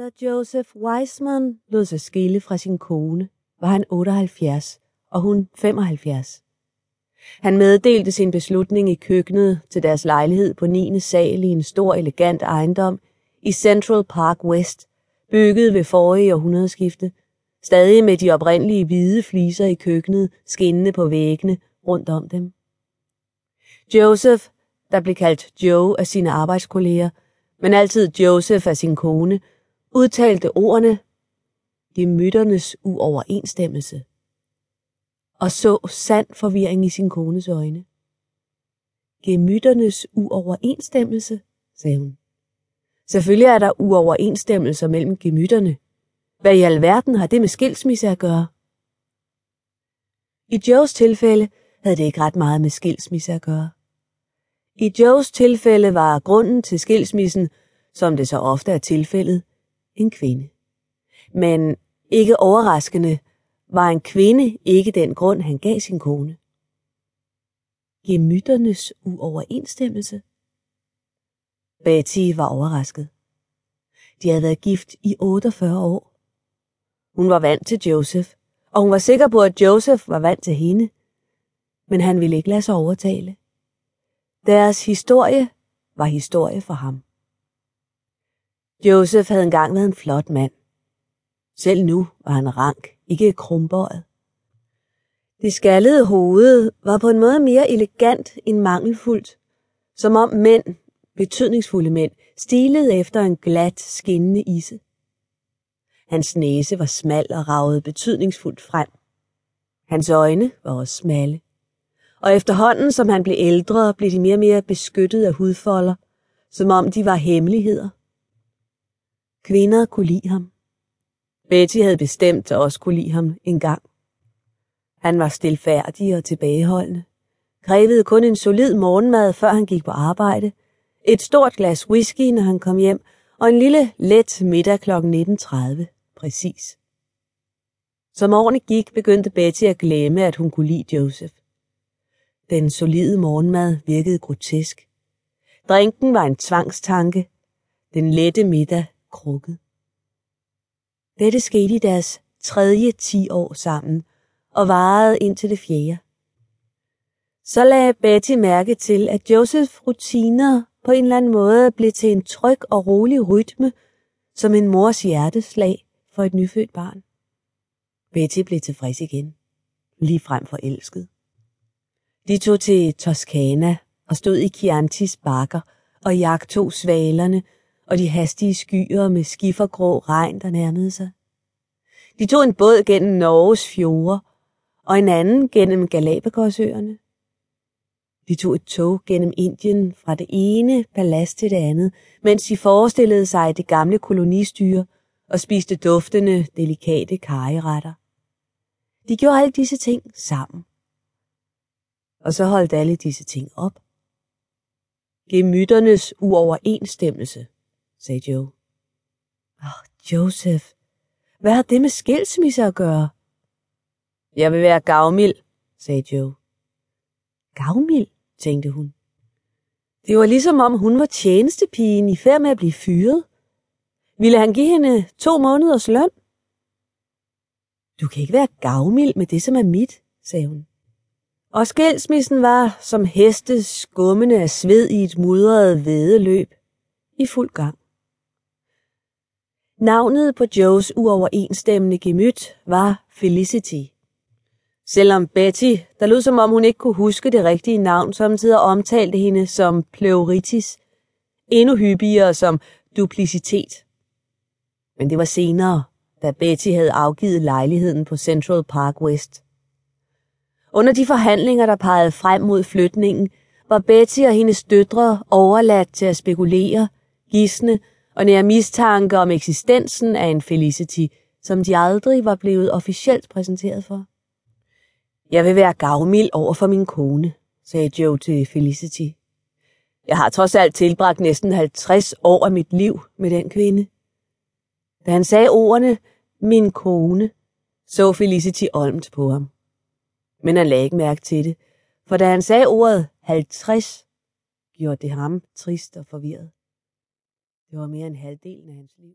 Da Joseph Weisman lod sig skille fra sin kone, var han 78 og hun 75. Han meddelte sin beslutning i køkkenet til deres lejlighed på 9. sal i en stor elegant ejendom i Central Park West, bygget ved forrige århundredeskifte, stadig med de oprindelige hvide fliser i køkkenet skinnende på væggene rundt om dem. Joseph, der blev kaldt Joe af sine arbejdskolleger, men altid Joseph af sin kone, udtalte ordene gemytternes uoverensstemmelse og så sand forvirring i sin kones øjne. Gemytternes uoverensstemmelse, sagde hun. Selvfølgelig er der uoverensstemmelser mellem gemytterne. Hvad i alverden har det med skilsmisse at gøre? I Joes tilfælde havde det ikke ret meget med skilsmisse at gøre. I Joes tilfælde var grunden til skilsmissen, som det så ofte er tilfældet, en kvinde. Men ikke overraskende var en kvinde ikke den grund, han gav sin kone. Gemytternes uoverensstemmelse? Betty var overrasket. De havde været gift i 48 år. Hun var vant til Joseph, og hun var sikker på, at Joseph var vant til hende. Men han ville ikke lade sig overtale. Deres historie var historie for ham. Joseph havde engang været en flot mand. Selv nu var han rank, ikke krumbøjet. Det skaldede hoved var på en måde mere elegant end mangelfuldt, som om mænd, betydningsfulde mænd, stilede efter en glat, skinnende isse. Hans næse var smal og ragede betydningsfuldt frem. Hans øjne var også smalle. Og efterhånden, som han blev ældre, blev de mere og mere beskyttet af hudfolder, som om de var hemmeligheder. Kvinder kunne lide ham. Betty havde bestemt at også kunne lide ham en gang. Han var stilfærdig og tilbageholdende. Krævede kun en solid morgenmad, før han gik på arbejde. Et stort glas whisky, når han kom hjem, og en lille let middag kl. 19.30. Præcis. Som årene gik, begyndte Betty at glemme, at hun kunne lide Joseph. Den solide morgenmad virkede grotesk. Drinken var en tvangstanke. Den lette middag krukket. Dette skete i deres tredje ti år sammen, og varede indtil det fjerde. Så lagde Betty mærke til, at Josephs rutiner på en eller anden måde blev til en tryg og rolig rytme, som en mors hjerteslag for et nyfødt barn. Betty blev tilfreds igen, lige frem forelsket. De tog til Toskana og stod i Chiantis bakker og jagtog svalerne og de hastige skyer med skiffergrå regn, der nærmede sig. De tog en båd gennem Norges fjorde, og en anden gennem Galapagosøerne. De tog et tog gennem Indien fra det ene palads til det andet, mens de forestillede sig det gamle kolonistyre og spiste duftende, delikate kariretter. De gjorde alle disse ting sammen. Og så holdt alle disse ting op. Gemytternes uoverensstemmelse, sagde Joe. Åh, oh, Joseph, hvad har det med skilsmisse at gøre? Jeg vil være gavmild, sagde Joe. Gavmild, tænkte hun. Det var ligesom om hun var tjenestepigen i færd med at blive fyret. Ville han give hende to måneders løn? Du kan ikke være gavmild med det, som er mit, sagde hun. Og skilsmissen var som heste skummende af sved i et mudret vedeløb i fuld gang. Navnet på Joes uoverensstemmende gemyt var Felicity. Selvom Betty, der lød som om hun ikke kunne huske det rigtige navn, samtidig omtalte hende som pleuritis, endnu hyppigere som duplicitet. Men det var senere, da Betty havde afgivet lejligheden på Central Park West. Under de forhandlinger, der pegede frem mod flytningen, var Betty og hendes døtre overladt til at spekulere, gisne og nære mistanke om eksistensen af en Felicity, som de aldrig var blevet officielt præsenteret for. Jeg vil være gavmild over for min kone, sagde Joe til Felicity. Jeg har trods alt tilbragt næsten 50 år af mit liv med den kvinde. Da han sagde ordene, min kone, så Felicity olmt på ham. Men han lagde ikke mærke til det, for da han sagde ordet 50, gjorde det ham trist og forvirret. Det var mere end halvdelen af hans liv.